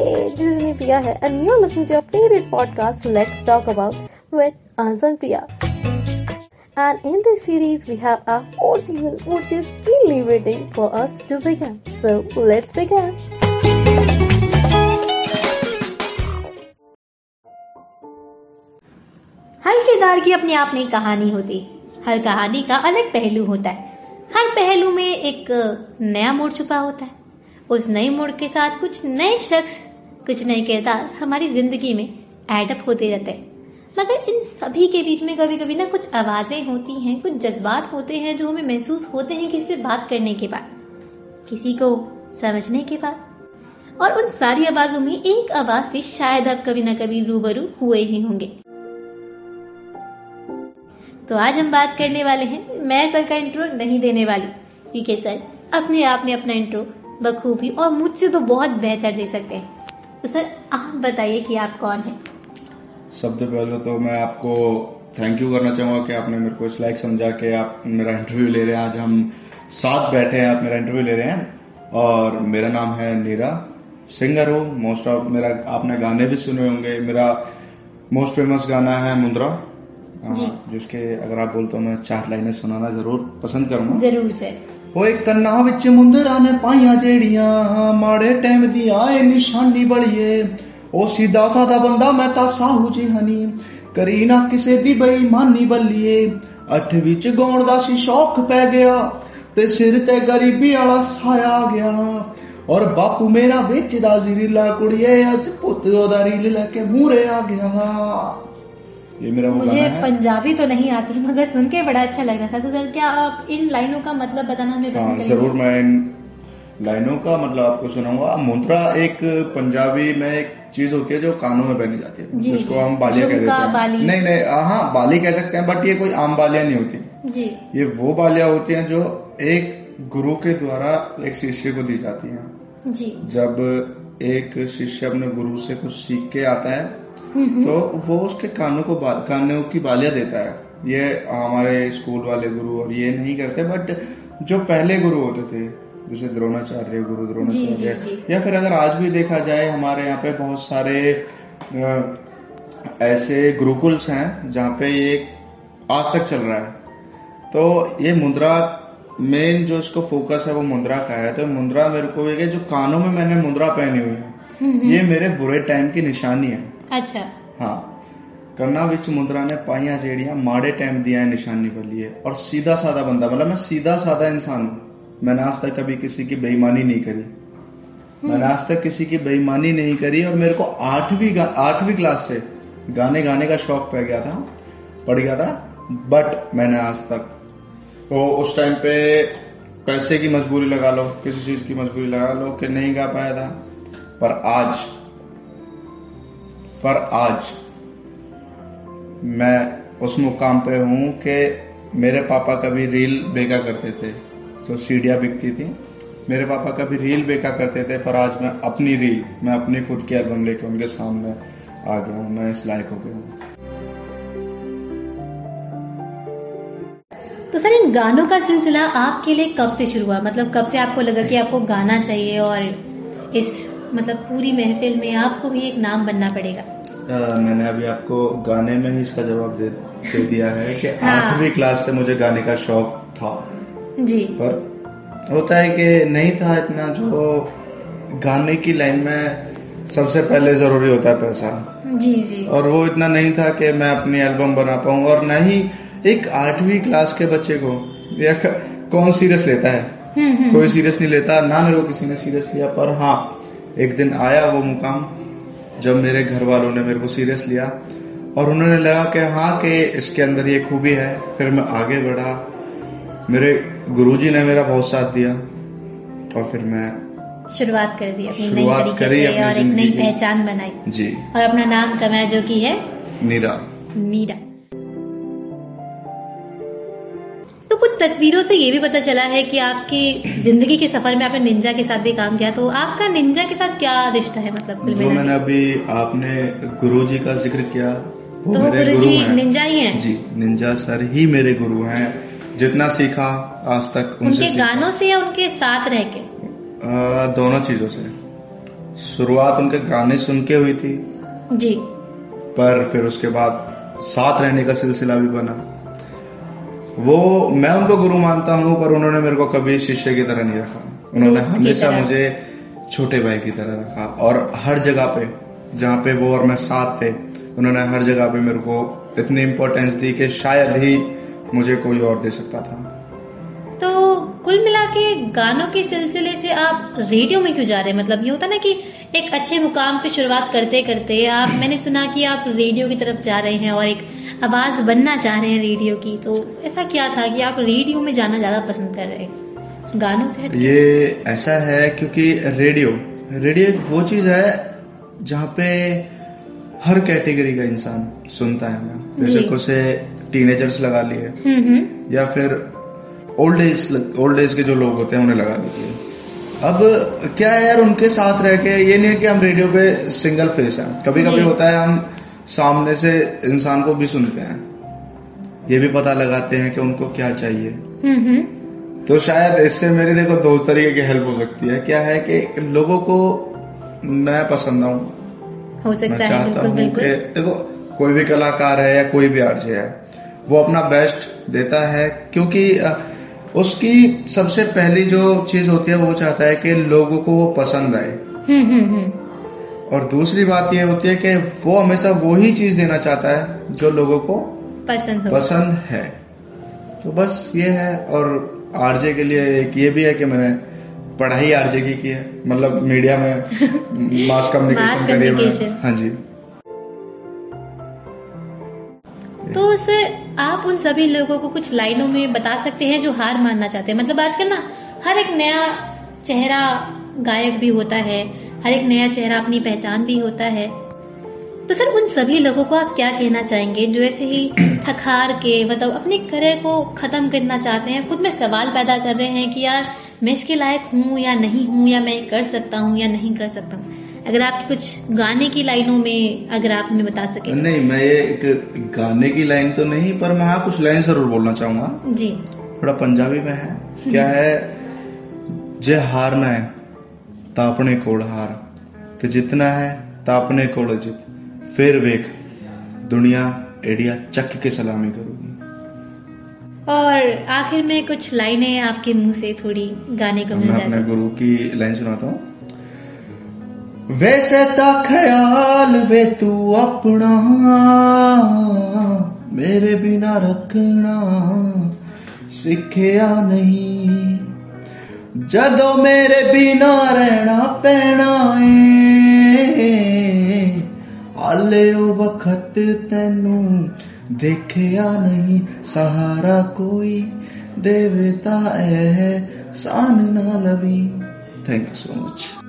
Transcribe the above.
Hey, this is me Priya here, and you're listening to your favorite podcast, Let's Talk About with Azan Priya. And in this series, we have our fourth season, which is keenly waiting for us to begin. So let's begin. हर किरदार की अपने आप में कहानी होती हर कहानी का अलग पहलू होता है हर पहलू में एक नया मोड़ छुपा होता है उस नए मोड़ के साथ कुछ नए शख्स कुछ नए किरदार हमारी ज़िंदगी में एडअप होते रहते हैं। मगर इन सभी के बीच में कभी कभी ना कुछ आवाज़ें होती हैं, कुछ जज्बात होते हैं जो हमें महसूस होते हैं किसी से बात करने के बाद, किसी को समझने के बाद। और उन सारी आवाजों में एक आवाज़ से शायद आप कभी ना कभी रूबरू हुए ही होंगे। तो आज हम बात करने वाले हैं, मैं सर का इंट्रो नहीं देने वाली, क्योंकि सर अपने आप में अपना इंट्रो बखूबी और मुझसे तो बहुत बेहतर दे सकते हैं। तो सर आप बताइए कि आप कौन हैं? सबसे पहले तो मैं आपको थैंक यू करना चाहूँगा कि आपने मेरे को इस लाइक समझा के आप मेरा इंटरव्यू ले रहे हैं। आज हम साथ बैठे हैं आप मेरा इंटरव्यू ले रहे हैं। और मेरा नाम है नीरा सिंगर हूँ। मोस्ट ऑफ़ मेरा आपने गाने भी सुने होंगे। मेरा मोस्ट फ़ेमस गाना है मुंद्रा। जी। जिसके अगर आप बोलते हो मैं चार लाइनें सुनाना ज़रूर पसंद करूँगा। ज़रूर सर ਓਏ ਕੰਨਾਂ ਵਿੱਚ ਮੁੰਦਰਾਂ ਨੇ ਪਾਈਆਂ ਜਿਹੜੀਆਂ ਮਾੜੇ ਟਾਈਮ ਦੀਆਂ ਏ ਨਿਸ਼ਾਨੀ ਬੜੀਏ ਉਹ ਸਿੱਧਾ ਸਾਦਾ ਬੰਦਾ, ਮੈਂ ਤਾਂ ਸਾਹੂ ਜੀ ਹਨੀ। ਕਰੀ ਨਾ ਕਿਸੇ ਦੀ ਬੇਈਮਾਨੀ ਬੱਲੀਏ। ਅੱਠ ਵਿੱਚ ਗਾਉਣ ਦਾ ਸੀ ਸ਼ੌਕ ਪੈ ਗਿਆ ਤੇ ਸਿਰ ਤੇ ਗਰੀਬੀ ਵਾਲਾ ਸਾਇਆ ਆ ਗਿਆ। ਔਰ ਬਾਪੂ ਮੇਰਾ ਵੇਚਦਾ ਜ਼ਰੀਲਾ ਕੁੜੀਏ, ਅੱਜ ਪੁੱਤ ਉਹਦਾ ਰੀਲ ਲੈ ਕੇ ਮੂਰੇ ਆ ਗਿਆ। ये मेरा मुझे है। पंजाबी तो नहीं आती मगर सुन के बड़ा अच्छा लग रहा था। तो सर क्या आप इन लाइनों का मतलब बताना हमें हाँ पसंद करेंगे? ज़रूर मैं इन लाइनों का मतलब आपको सुनाऊँगा। मुद्रा एक पंजाबी में एक चीज़ होती है जो कानों में पहनी जाती है। जिसको हम बालिया कह देते हैं। बाली। नहीं नहीं हाँ बाली कह सकते हैं बट ये कोई आम बालियाँ नहीं होती। जी। ये वो बालिया होती हैं जो एक गुरु के द्वारा एक शिष्य को दी जाती हैं। जी। जब एक शिष्य अपने गुरु से कुछ सीख के आता है तो वो उसके कानों को बा- कानों की बालियाँ देता है। ये हमारे स्कूल वाले गुरु और ये नहीं करते बट जो पहले गुरु होते थे जैसे द्रोणाचार्य गुरु द्रोणाचार्य। या फिर अगर आज भी देखा जाए हमारे यहाँ पे बहुत सारे ऐसे गुरुकुल्स हैं जहाँ पे ये आज तक चल रहा है। तो ये मुद्रा मेन जो इसको फोकस है वो मुद्रा का है। तो मुद्रा मेरे को ये जो कानों में मैंने मुद्रा पहनी हुई है ये मेरे बुरे टाइम की निशानी है। अच्छा हाँ ਕੰਨਾਂ ਵਿੱਚ ਮੁੰਦਰਾ ਨੇ ਪਾਈਆਂ ਜਿਹੜੀਆਂ ਮਾੜੇ ਟਾਈਮ ਦੀਆਂ ਨਿਸ਼ਾਨੀ ਬਲੀ है और सीधा साधा बंदा मतलब मैं सीधा साधा इंसान हूँ मैंने आज तक कभी किसी की बेईमानी नहीं करी मैंने आज तक किसी की बेईमानी नहीं करी और मेरे को आठवीं गा- आठवीं क्लास से गाने गाने का शौक पड़ गया था पड़ गया था बट मैंने आज तक वो उस टाइम पे पैसे की मजबूरी लगा लो किसी चीज की मजबूरी लगा लो कि नहीं गा पाया था पर आज पर आज मैं उस मुकाम पे हूँ कि मेरे पापा कभी रील बेका करते थे। तो सीढ़ियाँ बिकती थी। मेरे पापा कभी रील बेका करते थे, पर आज मैं अपनी रील, मैं अपनी खुद की एल्बम लेके उनके सामने आ गया हूँ, मैं इस लायक हो गया हूँ। तो सर, इन गानों का सिलसिला आपके लिए कब से शुरू हुआ? मतलब कब से आपको लगा कि आपको गाना चाहिए और इस मतलब पूरी महफिल में आपको भी एक नाम बनना पड़ेगा। अ, मैंने अभी आपको गाने में ही इसका जवाब दे, दे दिया है कि हाँ। आठवीं क्लास से मुझे गाने का शौक था। जी। पर होता है कि नहीं था इतना जो गाने की लाइन में सबसे पहले ज़रूरी होता है पैसा। जी जी। और वो इतना नहीं था कि मैं अपनी एल्बम बना पाऊँ और न ही एक आठवीं क्लास के बच्चे को या कौन सीरियस लेता है? हम्म हम्म। कोई सीरियस नहीं लेता ना मेरे को किसी ने सीरियस लिया पर हाँ एक दिन आया वो मुकाम जब मेरे घर वालों ने मेरे को सीरियस लिया और उन्होंने लगा कि हाँ कि इसके अंदर ये खूबी है। फिर मैं आगे बढ़ा। मेरे गुरुजी ने मेरा बहुत साथ दिया और फिर मैं शुरुआत कर दी अपनी नई शुरुआत तरीके से और एक नई पहचान बनाई। जी। और अपना नाम कमाया जो कि है? नीरा। नीरा। कुछ तस्वीरों से ये भी पता चला है कि आपकी ज़िंदगी के सफ़र में आपने निंजा के साथ भी काम किया तो आपका निंजा के साथ क्या रिश्ता है मतलब जो मैंने अभी आपने गुरुजी का ज़िक्र किया वो तो मेरे गुरुजी गुरु हैं। निंजा ही हैं? जी निंजा सर ही मेरे गुरु हैं। जितना सीखा आज तक उनके गानों से या उनके साथ रह के? आ, दोनों चीज़ों से। शुरुआत उनके गाने सुन के हुई थी जी। पर फिर उसके बाद साथ रहने का सिलसिला भी बना। वो मैं उनको गुरु मानता हूँ पर उन्होंने मेरे को कभी शिष्य की तरह नहीं रखा। उन्होंने हमेशा मुझे छोटे भाई की तरह रखा। और हर जगह पे जहाँ पे वो और मैं साथ थे उन्होंने हर जगह पे मेरे को इतनी इम्पोर्टेंस दी कि शायद ही मुझे कोई और दे सकता था। तो कुल मिला के गानों के सिलसिले से आप रेडियो में क्यों जा रहे हैं? मतलब ये होता ना कि एक अच्छे मुकाम पे शुरुआत करते करते आप मैंने सुना कि आप रेडियो की तरफ़ जा रहे हैं और एक आवाज़ बनना चाह रहे हैं रेडियो की तो ऐसा क्या था कि आप रेडियो में जाना ज़्यादा पसंद कर रहे हैं? गानों से ये ऐसा है क्योंकि रेडियो रेडियो एक वो चीज़ है जहाँ पे हर कैटेगरी का इंसान सुनता है हमें। जैसे कुछ टीनेजर्स लगा लिए हम्म हम्म। या फिर ओल्ड एज ओल्ड एज के जो लोग होते हैं उन्हें लगा लीजिए अब क्या है यार उनके साथ रह के ये नहीं है कि हम रेडियो पे सिंगल फेस हैं। कभी कभी होता है हम सामने से इंसान को भी सुनते हैं। ये भी पता लगाते हैं कि उनको क्या चाहिए। हम्म हम्म। तो शायद इससे मेरी देखो दो तरीके की हेल्प हो सकती है। क्या है कि लोगों को मैं पसंद आऊँ। हो सकता है चाहता बिल्कुल हूँ बिल्कुल। देखो कोई भी कलाकार है या कोई भी आर्जे है वो अपना बेस्ट देता है क्योंकि उसकी सबसे पहली जो चीज़ होती है वो चाहता है कि लोगों को वो पसंद आए। हम्म। और दूसरी बात ये होती है कि वो हमेशा वही चीज़ देना चाहता है जो लोगों को पसंद हो। पसंद है। तो बस ये है और आरजे के लिए एक ये भी है कि मैंने पढ़ाई आरजे की की है। मतलब मीडिया में मास कम्युनिकेशन करिए। हाँ जी। तो सर आप उन सभी लोगों को कुछ लाइनों में बता सकते हैं जो हार मानना चाहते हैं? मतलब आजकल ना हर एक नया चेहरा गायक भी होता है। हर एक नया चेहरा अपनी पहचान भी होता है। तो सर उन सभी लोगों को आप क्या कहना चाहेंगे जो ऐसे ही थकार के मतलब अपने करियर को खत्म करना चाहते हैं खुद में सवाल पैदा कर रहे हैं कि यार मैं इसके लायक हूँ या नहीं हूँ या मैं कर सकता हूँ या नहीं कर सकता हूँ? अगर आपकी कुछ गाने की लाइनों में अगर आप हमें बता सके। नहीं मैं ये एक गाने की लाइन तो नहीं पर मैं हाँ कुछ लाइन ज़रूर बोलना चाहूँगा। जी। थोड़ा पंजाबी में है। क्या है? जे हारना है। तापने कोड़ हार। तो जितना है तापने कोड़ जित। फिर वेख दुनिया एडिया चक के सलामी करूँगी। और आखिर में कुछ लाइनें आपके मुँह से थोड़ी गाने को मिल जाती। गुरु की लाइन सुनाता हूँ। वैसे ता ख्याल वे तू अपना मेरे बिना रखना सिखया नहीं। ਜਦੋਂ ਮੇਰੇ ਬਿਨਾ ਰਹਿਣਾ ਪੈਣਾ ਏ, ਹਾਲੇ ਉਹ ਵਕਤ ਤੈਨੂੰ ਦੇਖਿਆ ਨਹੀਂ, ਸਹਾਰਾ ਕੋਈ ਦੇਵੇ ਤਾਂ ਇਹ ਸਾਨ ਨਾ ਲਵੀ। Thank you so much